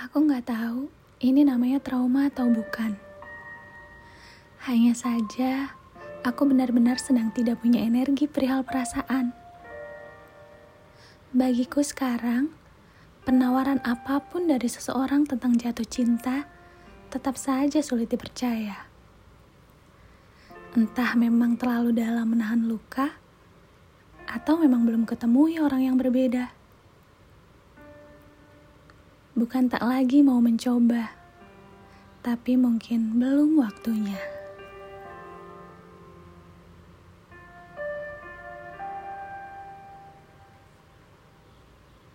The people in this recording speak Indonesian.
Aku nggak tahu ini namanya trauma atau bukan. Hanya saja, aku benar-benar sedang tidak punya energi perihal perasaan. Bagiku sekarang, penawaran apa pun dari seseorang tentang jatuh cinta tetap saja sulit dipercaya. Entah memang terlalu dalam menahan luka, atau memang belum ketemu orang yang berbeda bukan tak lagi mau mencoba, tapi mungkin belum waktunya.